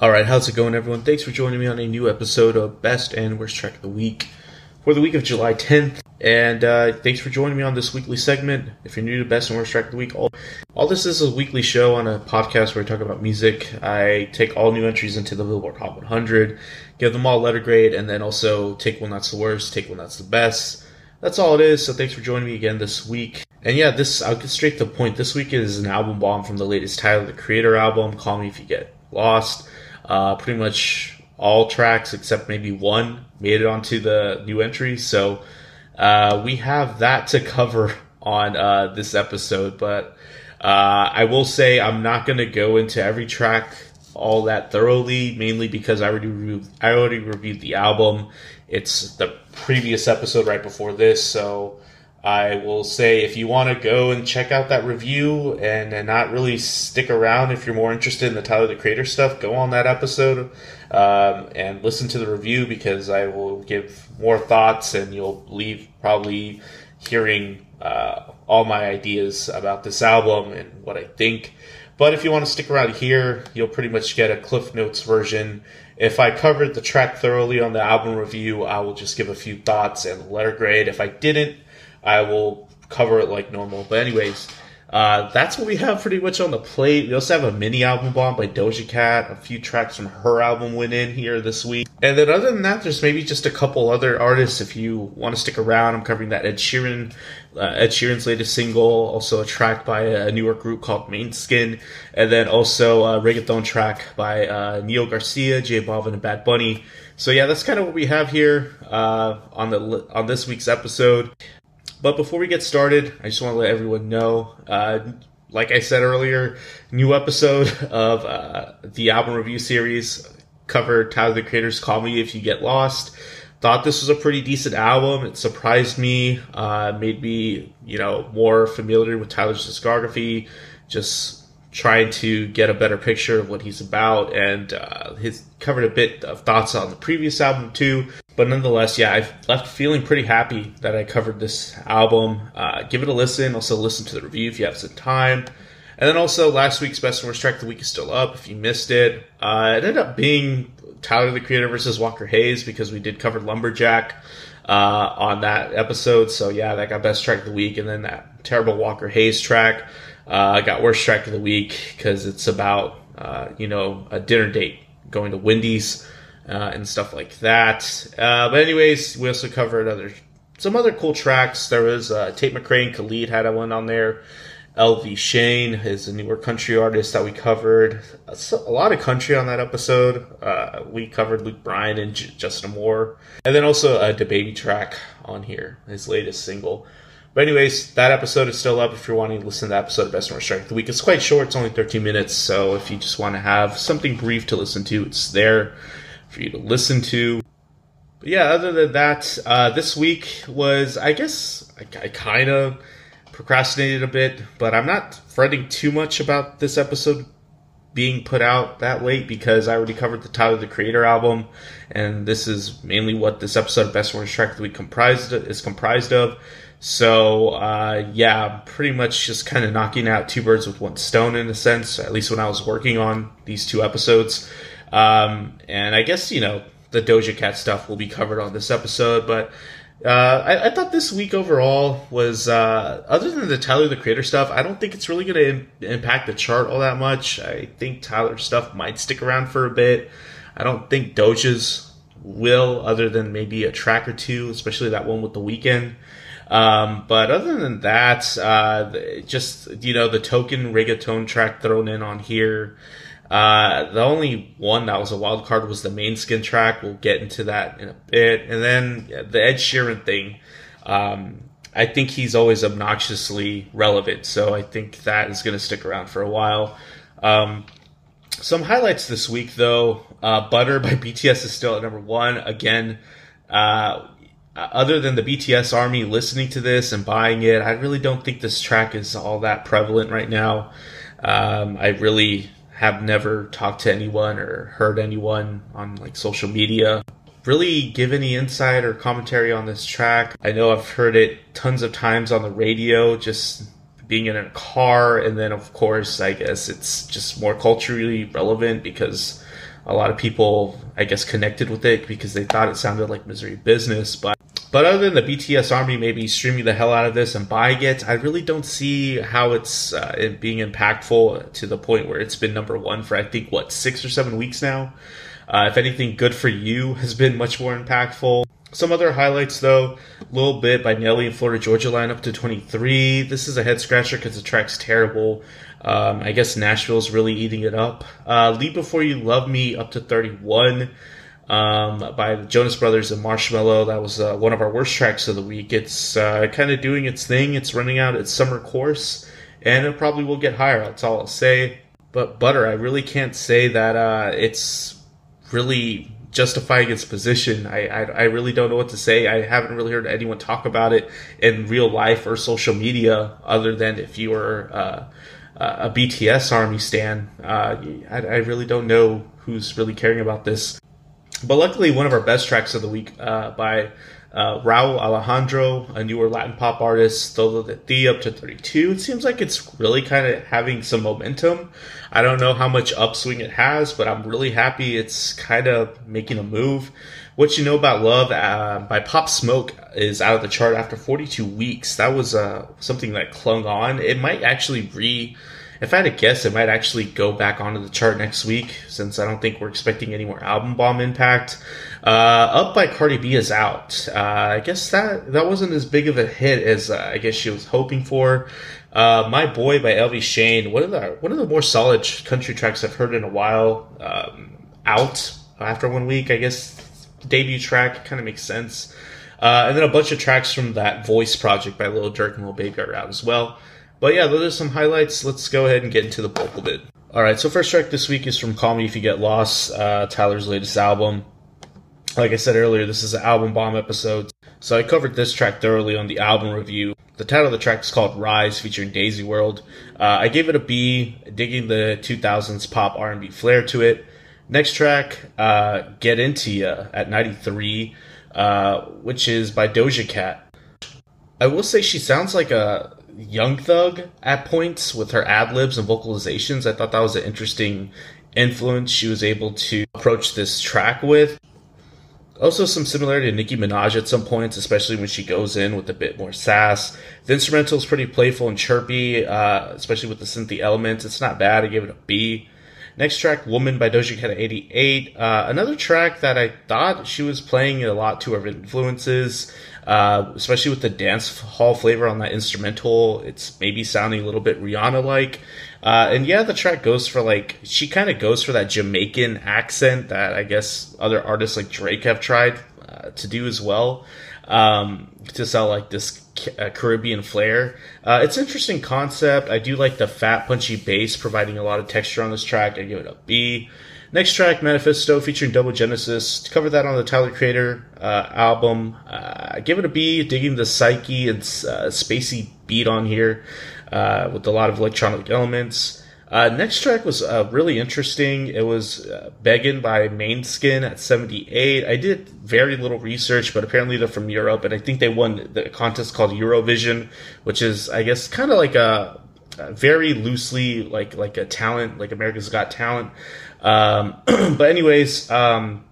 All right, how's it going, everyone? Thanks for joining me on a new episode of Best and Worst Track of the Week for the week of July 10th. And uh, thanks for joining me on this weekly segment. If you're new to Best and Worst Track of the Week, all, all this is a weekly show on a podcast where I talk about music. I take all new entries into the Billboard Hot 100, give them all a letter grade, and then also take one that's the worst, take one that's the best. That's all it is. So thanks for joining me again this week. And yeah, this I'll get straight to the point. This week is an album bomb from the latest Tyler the Creator album, Call Me If You Get Lost. Uh, pretty much all tracks except maybe one made it onto the new entry. So uh, we have that to cover on uh, this episode. But uh, I will say I'm not going to go into every track all that thoroughly, mainly because I already reviewed, I already reviewed the album. It's the previous episode right before this, so I will say if you want to go and check out that review and, and not really stick around if you're more interested in the Tyler the Creator stuff, go on that episode um, and listen to the review because I will give more thoughts and you'll leave probably hearing uh, all my ideas about this album and what I think. But if you want to stick around here, you'll pretty much get a Cliff Notes version. If I covered the track thoroughly on the album review, I will just give a few thoughts and letter grade. If I didn't, I will cover it like normal. But anyways, uh, that's what we have pretty much on the plate. We also have a mini album bomb by Doja Cat. A few tracks from her album went in here this week. And then other than that, there's maybe just a couple other artists if you want to stick around. I'm covering that Ed Sheeran, uh, Ed Sheeran's latest single, also a track by a newer group called Måneskin, and then also a reggaeton track by uh, Nio Garcia, J Balvin, and Bad Bunny. So yeah, that's kind of what we have here uh, on the on this week's episode. But before we get started, I just want to let everyone know, uh, like I said earlier, new episode of uh, the album review series covered Tyler the Creator's Call Me If You Get Lost. Thought this was a pretty decent album. It surprised me, uh, made me, you know, more familiar with Tyler's discography. Just trying to get a better picture of what he's about and uh, his covered a bit of thoughts on the previous album too but nonetheless yeah i've left feeling pretty happy that i covered this album. Uh, give it a listen. Also listen to the review if you have some time. And then also last week's best and worst track of the week is still up if you missed it. Uh, it ended up being tyler the creator versus walker hayes because we did cover lumberjack uh, on that episode. So yeah that got best track of the week and then that terrible walker hayes track uh, got worst track of the week because it's about uh, you know a dinner date, going to Wendy's uh, and stuff like that. Uh, but anyways, we also covered other some other cool tracks. There was uh, Tate McRae and Khalid had a one on there. LV Shane is a newer country artist that we covered. A lot of country on that episode. Uh, we covered Luke Bryan and J- Justin Moore, and then also a DaBaby track on here, his latest single. But anyways, that episode is still up if you're wanting to listen to that episode of Best and Worst Track of the Week. It's quite short, it's only 13 minutes, so if you just want to have something brief to listen to, it's there for you to listen to. But yeah, other than that, uh, this week was, I guess, I, I kind of procrastinated a bit, but I'm not fretting too much about this episode being put out that late because I already covered the Tyler the Creator album, and this is mainly what this episode of Best and Worst Track of the Week comprised is comprised of. So uh, yeah, pretty much just kind of knocking out two birds with one stone in a sense. At least when I was working on these two episodes, um, and I guess you know the Doja Cat stuff will be covered on this episode. But uh, I, I, thought this week overall was uh, other than the Tyler the Creator stuff. I don't think it's really going to Im- impact the chart all that much. I think Tyler's stuff might stick around for a bit. I don't think Doja's will, other than maybe a track or two, especially that one with the Weeknd. Um, but other than that, uh, just you know the token reggaeton track thrown in on here. Uh, the only one that was a wild card was the Måneskin track. We'll get into that in a bit, and then the Ed Sheeran thing. Um, I think he's always obnoxiously relevant, so I think that is going to stick around for a while. Um, some highlights this week, though. Uh, Butter by BTS is still at number one. Again, uh, other than the BTS army listening to this and buying it, I really don't think this track is all that prevalent right now. Um, I really have never talked to anyone or heard anyone on like social media really give any insight or commentary on this track. I know I've heard it tons of times on the radio, just being in a car, and then of course, I guess it's just more culturally relevant because a lot of people, I guess, connected with it because they thought it sounded like Misery Business. But but other than the BTS Army maybe streaming the hell out of this and buying it, I really don't see how it's uh, it being impactful to the point where it's been number one for I think what six or seven weeks now. Uh, if anything, good for you has been much more impactful. Some other highlights, though, a little bit by Nelly and Florida Georgia line up to 23. This is a head scratcher because the track's terrible. Um, I guess Nashville's really eating it up. Uh, Leave Before You Love Me up to 31 um, by the Jonas Brothers and Marshmello. That was uh, one of our worst tracks of the week. It's uh, kind of doing its thing. It's running out its summer course, and it probably will get higher. That's all I'll say. But Butter, I really can't say that uh, it's really justifying its position. I, I, I really don't know what to say. I haven't really heard anyone talk about it in real life or social media, other than if you were uh, a BTS army stan. Uh, I, I really don't know who's really caring about this. But luckily, one of our best tracks of the week uh, by uh, Rauw Alejandro, a newer Latin pop artist, Todo de Ti up to 32. It seems like it's really kind of having some momentum. I don't know how much upswing it has, but I'm really happy it's kind of making a move. What You Know About Love uh, by Pop Smoke is out of the chart after 42 weeks. That was uh, something that clung on. It might actually re if I had to guess, it might actually go back onto the chart next week since I don't think we're expecting any more album bomb impact. Uh, Up by Cardi B is out. Uh, I guess that that wasn't as big of a hit as uh, I guess she was hoping for. Uh, My Boy by LV Shane, one of the one of the more solid country tracks I've heard in a while. Um, out after one week, I guess debut track kind of makes sense. Uh, and then a bunch of tracks from that Voice project by Lil Durk and Lil Baby are out as well. But yeah, those are some highlights. Let's go ahead and get into the bulk of it. All right, so first track this week is from Call Me If You Get Lost, uh, Tyler's latest album. Like I said earlier, this is an album bomb episode, so I covered this track thoroughly on the album review. The title of the track is called Rise, featuring Daisy World. Uh, I gave it a B, digging the 2000s pop R&B flair to it. Next track, uh, Get Into Ya at 93, uh, which is by Doja Cat. I will say she sounds like a Young Thug at points with her ad libs and vocalizations. I thought that was an interesting influence she was able to approach this track with. Also, some similarity to Nicki Minaj at some points, especially when she goes in with a bit more sass. The instrumental is pretty playful and chirpy, uh, especially with the synthy elements. It's not bad. I gave it a B. Next track, Woman by Doja Cat 88. Uh, another track that I thought she was playing a lot to her influences. Uh, especially with the dance hall flavor on that instrumental. It's maybe sounding a little bit Rihanna like. Uh, and yeah, the track goes for like, she kind of goes for that Jamaican accent that I guess other artists like Drake have tried uh, to do as well. Um, to sell like this uh, Caribbean flair. Uh, it's an interesting concept. I do like the fat, punchy bass providing a lot of texture on this track. I give it a B. Next track, Manifesto, featuring Domo Genesis. To cover that on the Tyler Creator uh, album, uh, give it a B, digging the psyche and uh, spacey beat on here uh, with a lot of electronic elements. Uh, next track was uh, really interesting. It was uh, Beggin by Måneskin at 78. I did very little research, but apparently they're from Europe, and I think they won the contest called Eurovision, which is, I guess, kind of like a, very loosely like like a talent, like America's Got Talent. Um, but anyways, um,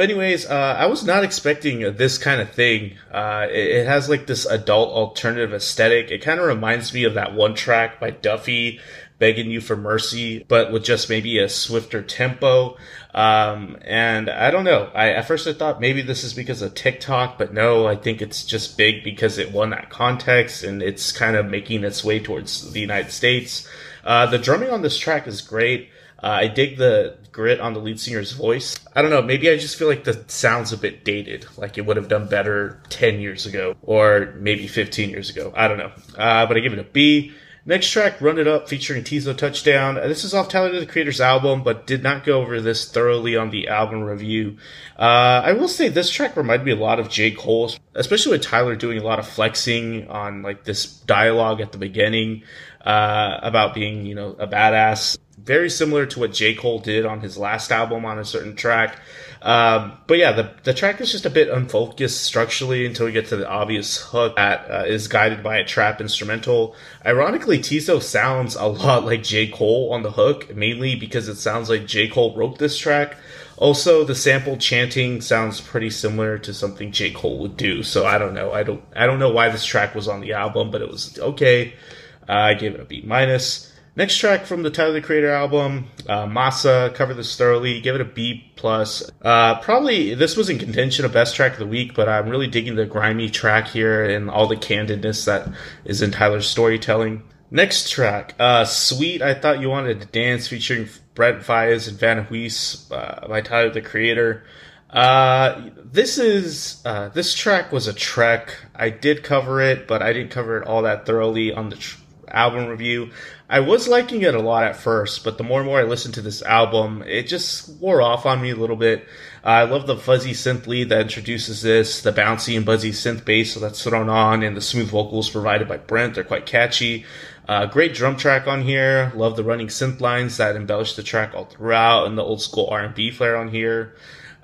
but anyways, uh, I was not expecting this kind of thing. Uh, it, it, has like this adult alternative aesthetic. It kind of reminds me of that one track by Duffy, "Begging You for Mercy," but with just maybe a swifter tempo. Um, and I don't know. I at first I thought maybe this is because of TikTok, but no, I think it's just big because it won that context and it's kind of making its way towards the United States. Uh, the drumming on this track is great. Uh, I dig the grit on the lead singer's voice. I don't know, maybe I just feel like the sound's a bit dated, like it would have done better 10 years ago or maybe 15 years ago. I don't know. Uh, but I give it a B. Next track, Run It Up, featuring Teezo Touchdown. Uh, this is off Tyler the Creator's album, but did not go over this thoroughly on the album review. Uh, I will say this track reminded me a lot of J. Cole, especially with Tyler doing a lot of flexing on like this dialogue at the beginning. uh, about being, you know, a badass. Very similar to what J. Cole did on his last album on a certain track. Um, but yeah, the, the track is just a bit unfocused structurally until we get to the obvious hook that uh, is guided by a trap instrumental. Ironically, Teezo sounds a lot like J. Cole on the hook, mainly because it sounds like J. Cole wrote this track. Also, the sample chanting sounds pretty similar to something J. Cole would do. So I don't know. I don't. I don't know why this track was on the album, but it was okay. Uh, I gave it a B minus. Next track from the Tyler the Creator album, uh, Massa, cover this thoroughly, give it a B plus. Uh, probably this was in contention of best track of the week, but I'm really digging the grimy track here and all the candidness that is in Tyler's storytelling. Next track, uh, Sweet, I Thought You Wanted to Dance, featuring Brent Faiyaz and Fana Hues, uh, by Tyler the Creator. Uh, this is, uh, this track was a trek. I did cover it, but I didn't cover it all that thoroughly on the tr- album review. I was liking it a lot at first, but the more and more I listened to this album, it just wore off on me a little bit. Uh, I love the fuzzy synth lead that introduces this, the bouncy and buzzy synth bass that's thrown on, and the smooth vocals provided by Brent. They're quite catchy. Uh, great drum track on here. Love the running synth lines that embellish the track all throughout, and the old school R&B flair on here.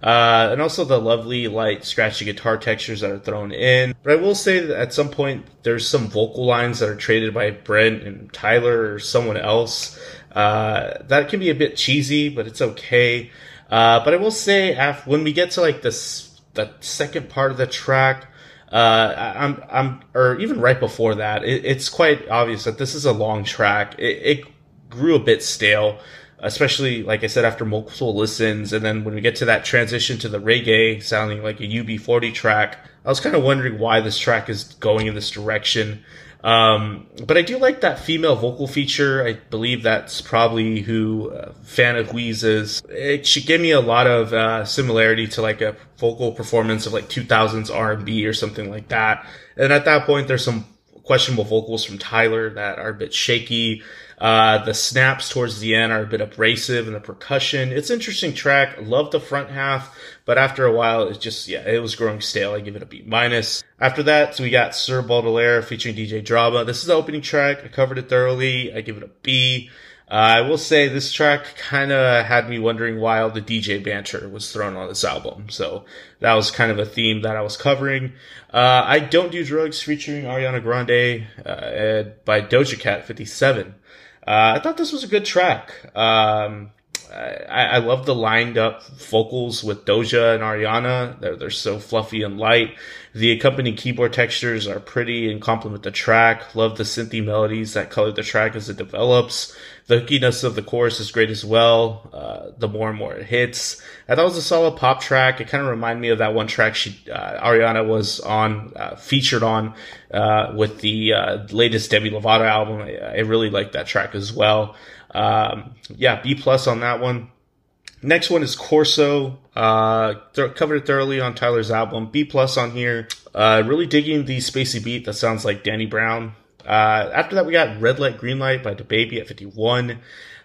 Uh, and also the lovely light scratchy guitar textures that are thrown in. But I will say that at some point there's some vocal lines that are traded by Brent and Tyler or someone else. Uh, that can be a bit cheesy, but it's okay. Uh, but I will say after, when we get to like this, the second part of the track, uh, I'm, I'm, or even right before that, it, it's quite obvious that this is a long track. It, it grew a bit stale especially like I said after multiple listens, and then when we get to that transition to the reggae sounding like a UB40 track, I was kind of wondering why this track is going in this direction. Um, but I do like that female vocal feature. I believe that's probably who uh, Fana Hues is. It should give me a lot of uh, similarity to like a vocal performance of like 2000s R&B or something like that. And at that point, there's some questionable vocals from Tyler that are a bit shaky. Uh, the snaps towards the end are a bit abrasive, and the percussion. It's interesting track. Love the front half, but after a while, it just yeah, it was growing stale. I give it a B minus. After that, so we got Sir Baudelaire featuring DJ Drama. This is the opening track. I covered it thoroughly. I give it a B. Uh, I will say this track kind of had me wondering why all the DJ banter was thrown on this album. So that was kind of a theme that I was covering. Uh, I Don't Do Drugs featuring Ariana Grande uh, by Doja Cat 57. Uh, I thought this was a good track. Um, I, I love the lined up vocals with Doja and Ariana. They're, they're so fluffy and light. The accompanying keyboard textures are pretty and complement the track. Love the synthy melodies that color the track as it develops. The hookiness of the chorus is great as well. Uh, the more and more it hits. I thought it was a solid pop track. It kind of reminded me of that one track she, uh, Ariana was on, uh, featured on, uh, with the, uh, latest Demi Lovato album. I, I, really like that track as well. Um, yeah, B plus on that one. Next one is Corso. Uh, th- covered thoroughly on Tyler's album. B plus on here. Uh, really digging the spacey beat that sounds like Danny Brown. Uh, after that, we got Red Light, Green Light by DaBaby at 51.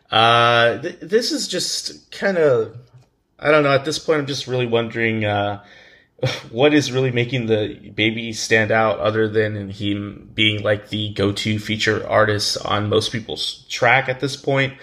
Uh, th- this is just kind of, I don't know, at this point, I'm just really wondering, uh, what is really making DaBaby stand out other than him being like the go-to feature artist on most people's track at this point.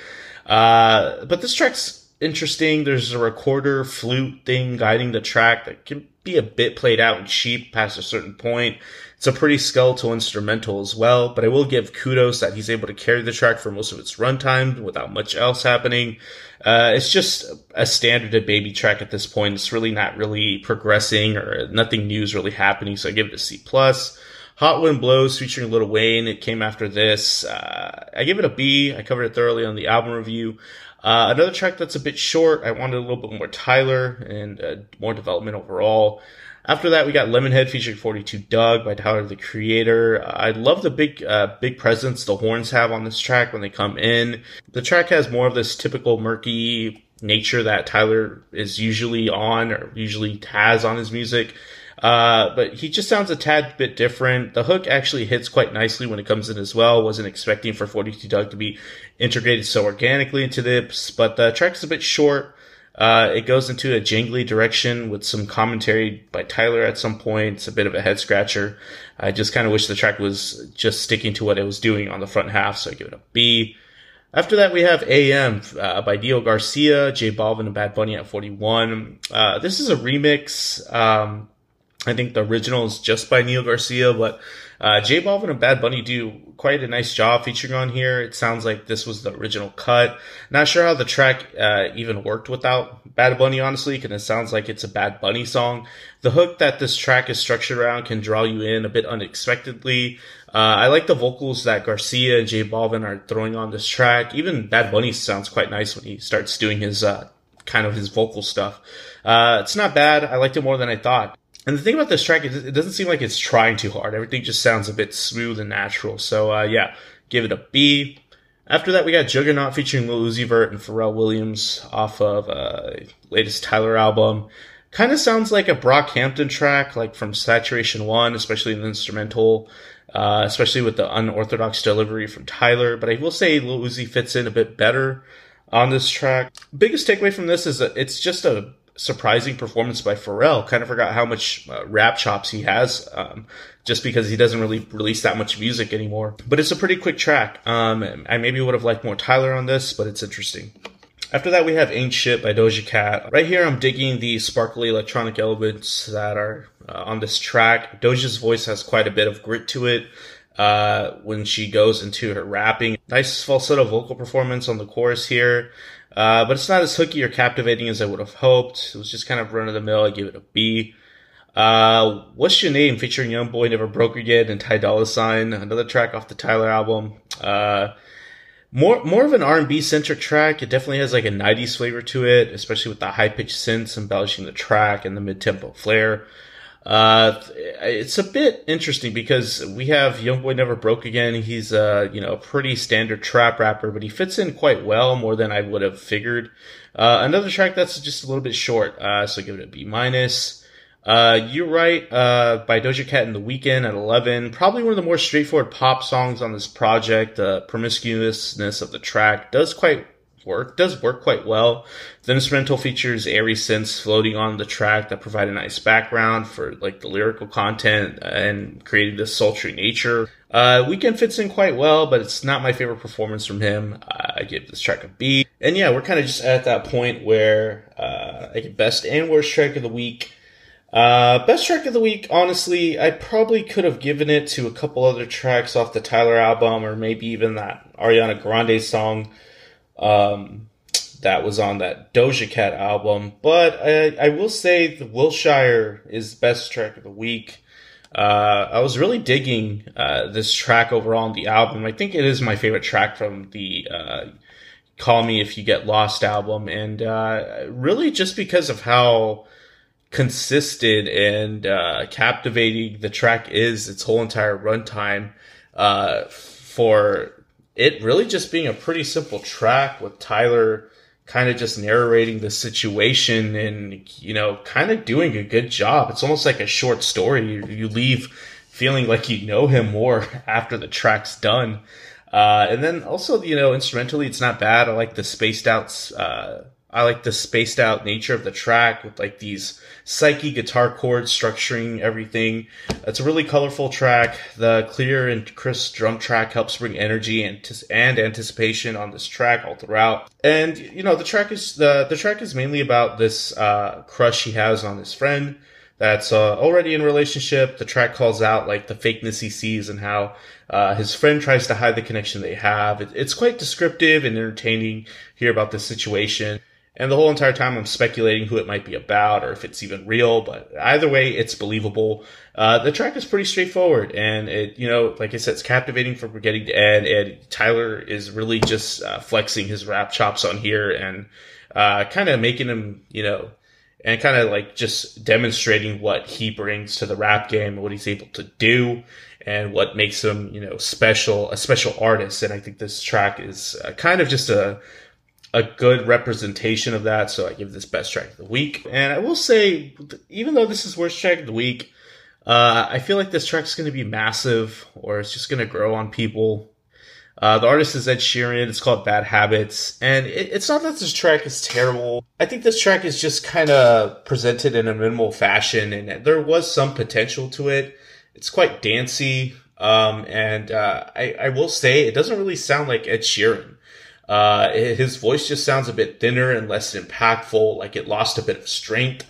Uh, but this track's interesting. There's a recorder flute thing guiding the track that can be a bit played out and cheap past a certain point. It's a pretty skeletal instrumental as well, but I will give kudos that he's able to carry the track for most of its runtime without much else happening. Uh, it's just a standard baby track at this point. It's really not really progressing or nothing new is really happening, so I give it a C plus. Hot Wind Blows featuring Lil Wayne. It came after this. Uh, I give it a B. I covered it thoroughly on the album review. Uh, another track that's a bit short. I wanted a little bit more Tyler and uh, more development overall. After that, we got Lemonhead featuring 42 Dugg by Tyler the Creator. I love the big, uh, big presence the horns have on this track when they come in. The track has more of this typical murky nature that Tyler is usually on or usually has on his music. Uh, but he just sounds a tad bit different. The hook actually hits quite nicely when it comes in as well. Wasn't expecting for 42 Dugg to be integrated so organically into this, but the track is a bit short. Uh, it goes into a jingly direction with some commentary by Tyler at some point. It's a bit of a head scratcher. I just kind of wish the track was just sticking to what it was doing on the front half, so I give it a B. After that, we have AM uh, by Nio Garcia, J Balvin, and Bad Bunny at 41. Uh, this is a remix. Um, I think the original is just by Nio Garcia, but uh, J Balvin and Bad Bunny do quite a nice job featuring on here. It sounds like this was the original cut. Not sure how the track uh, even worked without Bad Bunny, honestly, because it sounds like it's a Bad Bunny song. The hook that this track is structured around can draw you in a bit unexpectedly. Uh, I like the vocals that Garcia and J Balvin are throwing on this track. Even Bad Bunny sounds quite nice when he starts doing his uh, kind of his vocal stuff. Uh, it's not bad. I liked it more than I thought. And the thing about this track is it doesn't seem like it's trying too hard. Everything just sounds a bit smooth and natural. So uh, yeah, give it a B. After that, we got Juggernaut featuring Lil Uzi Vert and Pharrell Williams off of uh, latest Tyler album. Kind of sounds like a Brockhampton track, like from Saturation One, especially the instrumental, uh, especially with the unorthodox delivery from Tyler. But I will say Lil Uzi fits in a bit better on this track. Biggest takeaway from this is that it's just a surprising performance by Pharrell. Kind of forgot how much uh, rap chops he has, um, just because he doesn't really release that much music anymore. But it's a pretty quick track. Um, I maybe would have liked more Tyler on this, but it's interesting. After that, we have Ain't Shit by Doja Cat. Right here, I'm digging the sparkly electronic elements that are uh, on this track. Doja's voice has quite a bit of grit to it. Uh, when she goes into her rapping. Nice falsetto vocal performance on the chorus here. Uh, but it's not as hooky or captivating as I would have hoped. It was just kind of run of the mill. I give it a B. Uh, What's Your Name featuring Youngboy Never Broke Again and Ty Dolla $ign, another track off the Tyler album. Uh, more more of an R&B centric track. It definitely has like a 90s flavor to it, especially with the high pitched synths embellishing the track and the mid tempo flair. Uh, it's a bit interesting because we have Youngboy Never Broke Again. He's a you know a pretty standard trap rapper, but he fits in quite well, more than I would have figured. Uh, another track that's just a little bit short, uh, so give it a B minus. Uh, you're right, uh, by Doja Cat in the Weeknd at 11. Probably one of the more straightforward pop songs on this project. The promiscuousness of the track does quite work, does work quite well. The instrumental features airy synths floating on the track that provide a nice background for like the lyrical content and creating this sultry nature. Uh, Weeknd fits in quite well, but it's not my favorite performance from him. I give this track a B. And yeah, we're kind of just at that point where uh, I get best and worst track of the week. Uh, best track of the week, honestly, I probably could have given it to a couple other tracks off the Tyler album, or maybe even that Ariana Grande song um, that was on that Doja Cat album. But I, I will say the Wilshire is best track of the week. Uh, I was really digging uh, this track overall on the album. I think it is my favorite track from the uh, Call Me If You Get Lost album, and uh, really just because of how consistent and uh, captivating the track is its whole entire runtime uh, for it really just being a pretty simple track with Tyler kind of just narrating the situation and you know kind of doing a good job. It's almost like a short story. You, you leave feeling like you know him more after the track's done. Uh, and then also you know instrumentally it's not bad. I like the spaced out uh, I like the spaced out nature of the track with like these psyche guitar chords structuring everything. It's a really colorful track. The clear and crisp drum track helps bring energy and, and anticipation on this track all throughout. And you know, the track is the the track is mainly about this uh, crush he has on his friend that's uh, already in relationship. The track calls out like the fakeness he sees and how uh, his friend tries to hide the connection they have. It, it's quite descriptive and entertaining. Hear about the situation. And the whole entire time I'm speculating who it might be about or if it's even real, but either way, it's believable. Uh, the track is pretty straightforward and it, you know, like I said, it's captivating from beginning to end. And Tyler is really just uh, flexing his rap chops on here and uh, kind of making him, you know, and kind of like just demonstrating what he brings to the rap game and what he's able to do and what makes him, you know, special, a special artist. And I think this track is uh, kind of just a, a good representation of that. So I give this best track of the week. And I will say, even though this is worst track of the week, uh, I feel like this track's going to be massive or it's just going to grow on people. Uh, the artist is Ed Sheeran. It's called Bad Habits. And it, it's not that this track is terrible. I think this track is just kind of presented in a minimal fashion and there was some potential to it. It's quite dancey. Um, and, uh, I, I will say it doesn't really sound like Ed Sheeran. Uh, his voice just sounds a bit thinner and less impactful, like it lost a bit of strength.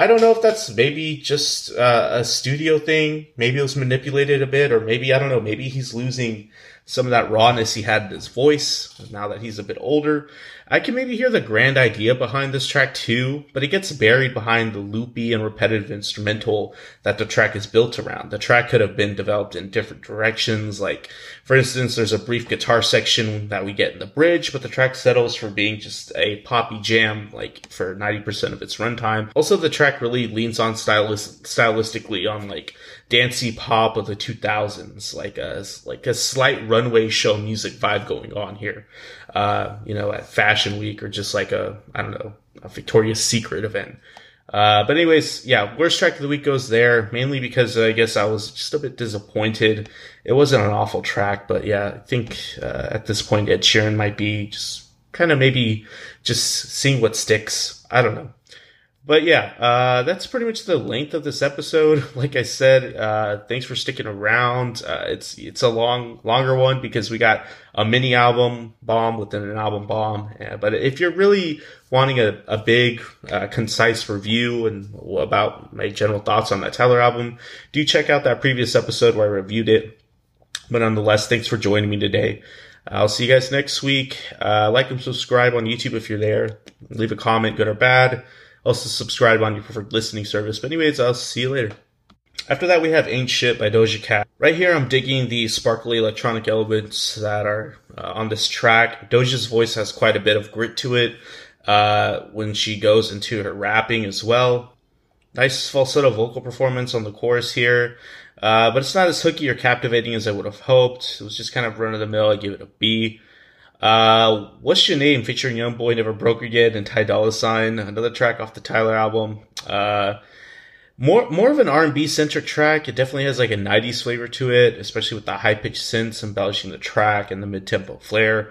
I don't know if that's maybe just uh, a studio thing. Maybe it was manipulated a bit, or maybe, I don't know, maybe he's losing some of that rawness he had in his voice now that he's a bit older. I can maybe hear the grand idea behind this track too, but it gets buried behind the loopy and repetitive instrumental that the track is built around. The track could have been developed in different directions. Like, for instance, there's a brief guitar section that we get in the bridge, but the track settles for being just a poppy jam, like for 90% of its runtime. Also, the track really leans on stylist- stylistically on like dancey pop of the 2000s, like a, like a slight runway show music vibe going on here. Uh, you know, at Fashion Week or just like a, I don't know, a Victoria's Secret event. Uh, but anyways, yeah, worst track of the week goes there, mainly because I guess I was just a bit disappointed. It wasn't an awful track, but yeah, I think, uh, at this point, Ed Sheeran might be just kind of maybe just seeing what sticks. I don't know. But yeah, uh, that's pretty much the length of this episode. Like I said, uh, thanks for sticking around. Uh, it's it's a long, longer one because we got a mini album bomb within an album bomb. but if you're really wanting a, a big, uh, concise review and about my general thoughts on that Tyler album, do check out that previous episode where I reviewed it. But nonetheless, thanks for joining me today. I'll see you guys next week. Uh, like and subscribe on YouTube if you're there. Leave a comment, good or bad. Also subscribe on your preferred listening service. But anyways, I'll see you later. After that, we have Ain't Shit by Doja Cat. Right here, I'm digging the sparkly electronic elements that are uh, on this track. Doja's voice has quite a bit of grit to it uh, when she goes into her rapping as well. Nice falsetto vocal performance on the chorus here, uh, but it's not as hooky or captivating as I would have hoped. It was just kind of run of the mill. I give it a B. Uh, What's Your Name featuring Youngboy Never Broke Again and Ty Dolla $ign, another track off the Tyler album. Uh, more, more of an R&B centric track. It definitely has like a 90s flavor to it, especially with the high pitched synths embellishing the track and the mid tempo flair.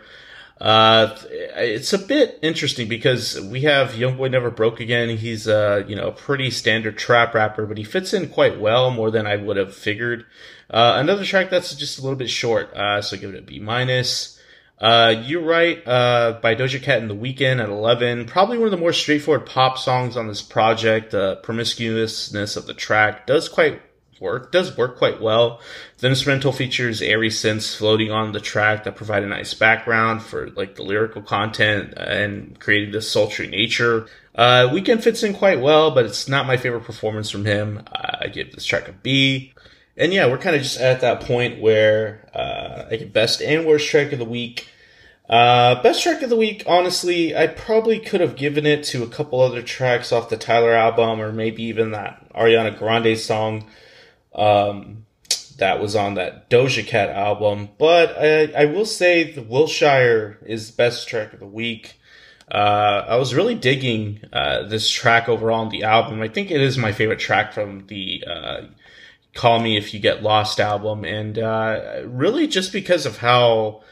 Uh, it's a bit interesting because we have Youngboy Never Broke Again. He's a, you know, a pretty standard trap rapper, but he fits in quite well, more than I would have figured. Uh, another track that's just a little bit short, uh, so give it a B minus. Uh, You're Right, uh, by Doja Cat in the Weeknd at 11. Probably one of the more straightforward pop songs on this project. The promiscuousness of the track does quite work, does work quite well. The instrumental features airy synths floating on the track that provide a nice background for like the lyrical content and creating this sultry nature. Uh, Weeknd fits in quite well, but it's not my favorite performance from him. I give this track a B. And yeah, we're kind of just at that point where uh, like best and worst track of the week. Uh, best track of the week, honestly, I probably could have given it to a couple other tracks off the Tyler album, or maybe even that Ariana Grande song um, that was on that Doja Cat album. But I, I will say the Wilshire is best track of the week. Uh, I was really digging uh, this track overall on the album. I think it is my favorite track from the uh, Call Me If You Get Lost album. And uh, really just because of how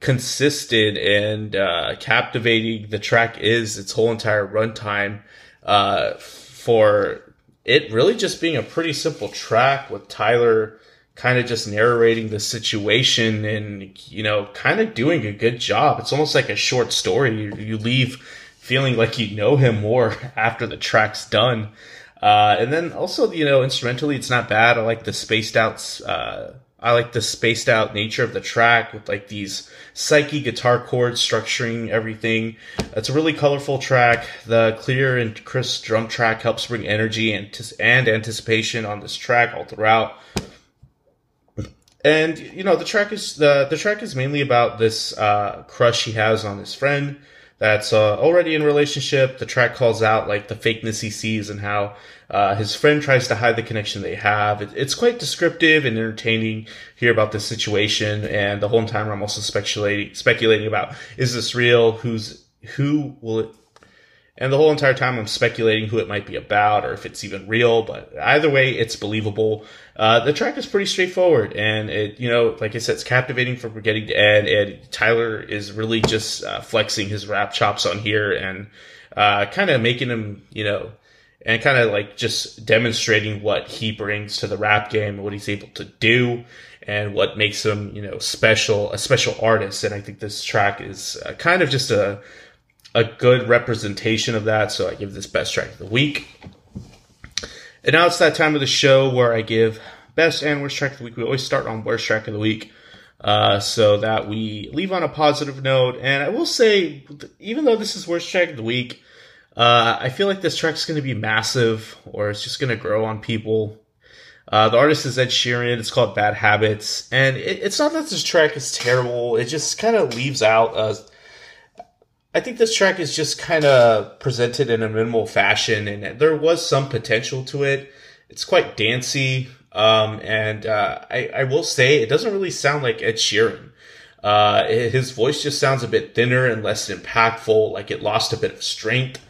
consistent and uh, captivating the track is its whole entire runtime uh, for it really just being a pretty simple track with Tyler kind of just narrating the situation and you know kind of doing a good job it's almost like a short story you, you leave feeling like you know him more after the track's done uh, and then also, you know, instrumentally, it's not bad. I like the spaced out, uh, I like the spaced out nature of the track with like these psyche guitar chords structuring everything. It's a really colorful track. The clear and crisp drum track helps bring energy and, and anticipation on this track all throughout. And you know, the track is the the track is mainly about this uh, crush he has on his friend that's uh, already in relationship. The track calls out like the fakeness he sees and how uh, his friend tries to hide the connection they have. It, it's quite descriptive and entertaining here about this situation. And the whole time I'm also speculating speculating about is this real? Who's who will it? And the whole entire time I'm speculating who it might be about or if it's even real, but either way, it's believable. Uh, the track is pretty straightforward and it, you know, like I said, it's captivating from beginning to end and Tyler is really just uh, flexing his rap chops on here and, uh, kind of making him, you know, and kind of like just demonstrating what he brings to the rap game and what he's able to do and what makes him, you know, special, a special artist. And I think this track is uh, kind of just a, a good representation of that. So I give this best track of the week. And now it's that time of the show where I give best and worst track of the week. We always start on worst track of the week. Uh, so that we leave on a positive note. And I will say, even though this is worst track of the week, uh, I feel like this track's going to be massive or it's just going to grow on people. Uh, the artist is Ed Sheeran. It's called Bad Habits. And it, it's not that this track is terrible. It just kind of leaves out uh, I think this track is just kind of presented in a minimal fashion, and there was some potential to it. It's quite dancey, um, and uh, I, I, will say it doesn't really sound like Ed Sheeran. Uh, his voice just sounds a bit thinner and less impactful, like it lost a bit of strength.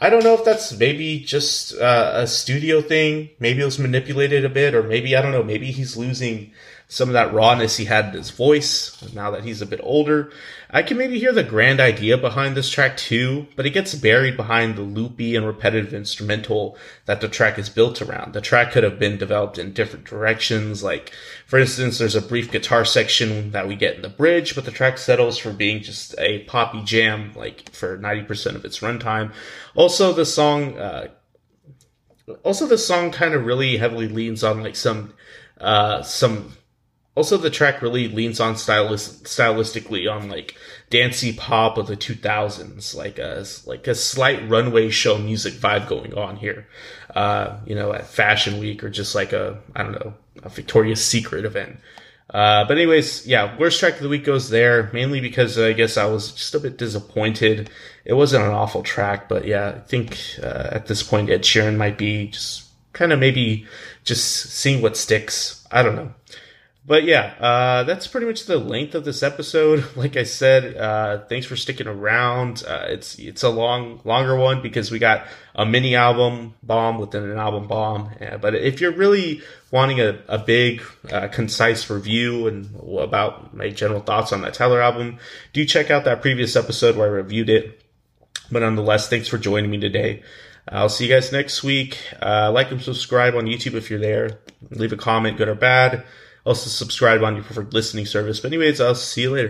I don't know if that's maybe just uh, a studio thing. Maybe it was manipulated a bit, or maybe I don't know. Maybe he's losing some of that rawness he had in his voice now that he's a bit older. I can maybe hear the grand idea behind this track too, but it gets buried behind the loopy and repetitive instrumental that the track is built around. The track could have been developed in different directions. Like, for instance, there's a brief guitar section that we get in the bridge, but the track settles for being just a poppy jam, like for 90% of its runtime. Also, the song, uh, also the song kind of really heavily leans on like some, uh, some also, the track really leans on stylist, stylistically on like dancey pop of the 2000s, like a like a slight runway show music vibe going on here. Uh, you know, at Fashion Week or just like a I don't know a Victoria's Secret event. Uh, but anyways, yeah, worst track of the week goes there mainly because I guess I was just a bit disappointed. It wasn't an awful track, but yeah, I think uh, at this point Ed Sheeran might be just kind of maybe just seeing what sticks. I don't know. But yeah, uh, that's pretty much the length of this episode. Like I said, uh, thanks for sticking around. Uh, it's it's a long, longer one because we got a mini album bomb within an album bomb. but if you're really wanting a, a big, uh, concise review and about my general thoughts on that Tyler album, do check out that previous episode where I reviewed it. But nonetheless, thanks for joining me today. I'll see you guys next week. Uh, like and subscribe on YouTube if you're there. Leave a comment, good or bad. Also, subscribe on your preferred listening service. But, anyways, I'll see you later.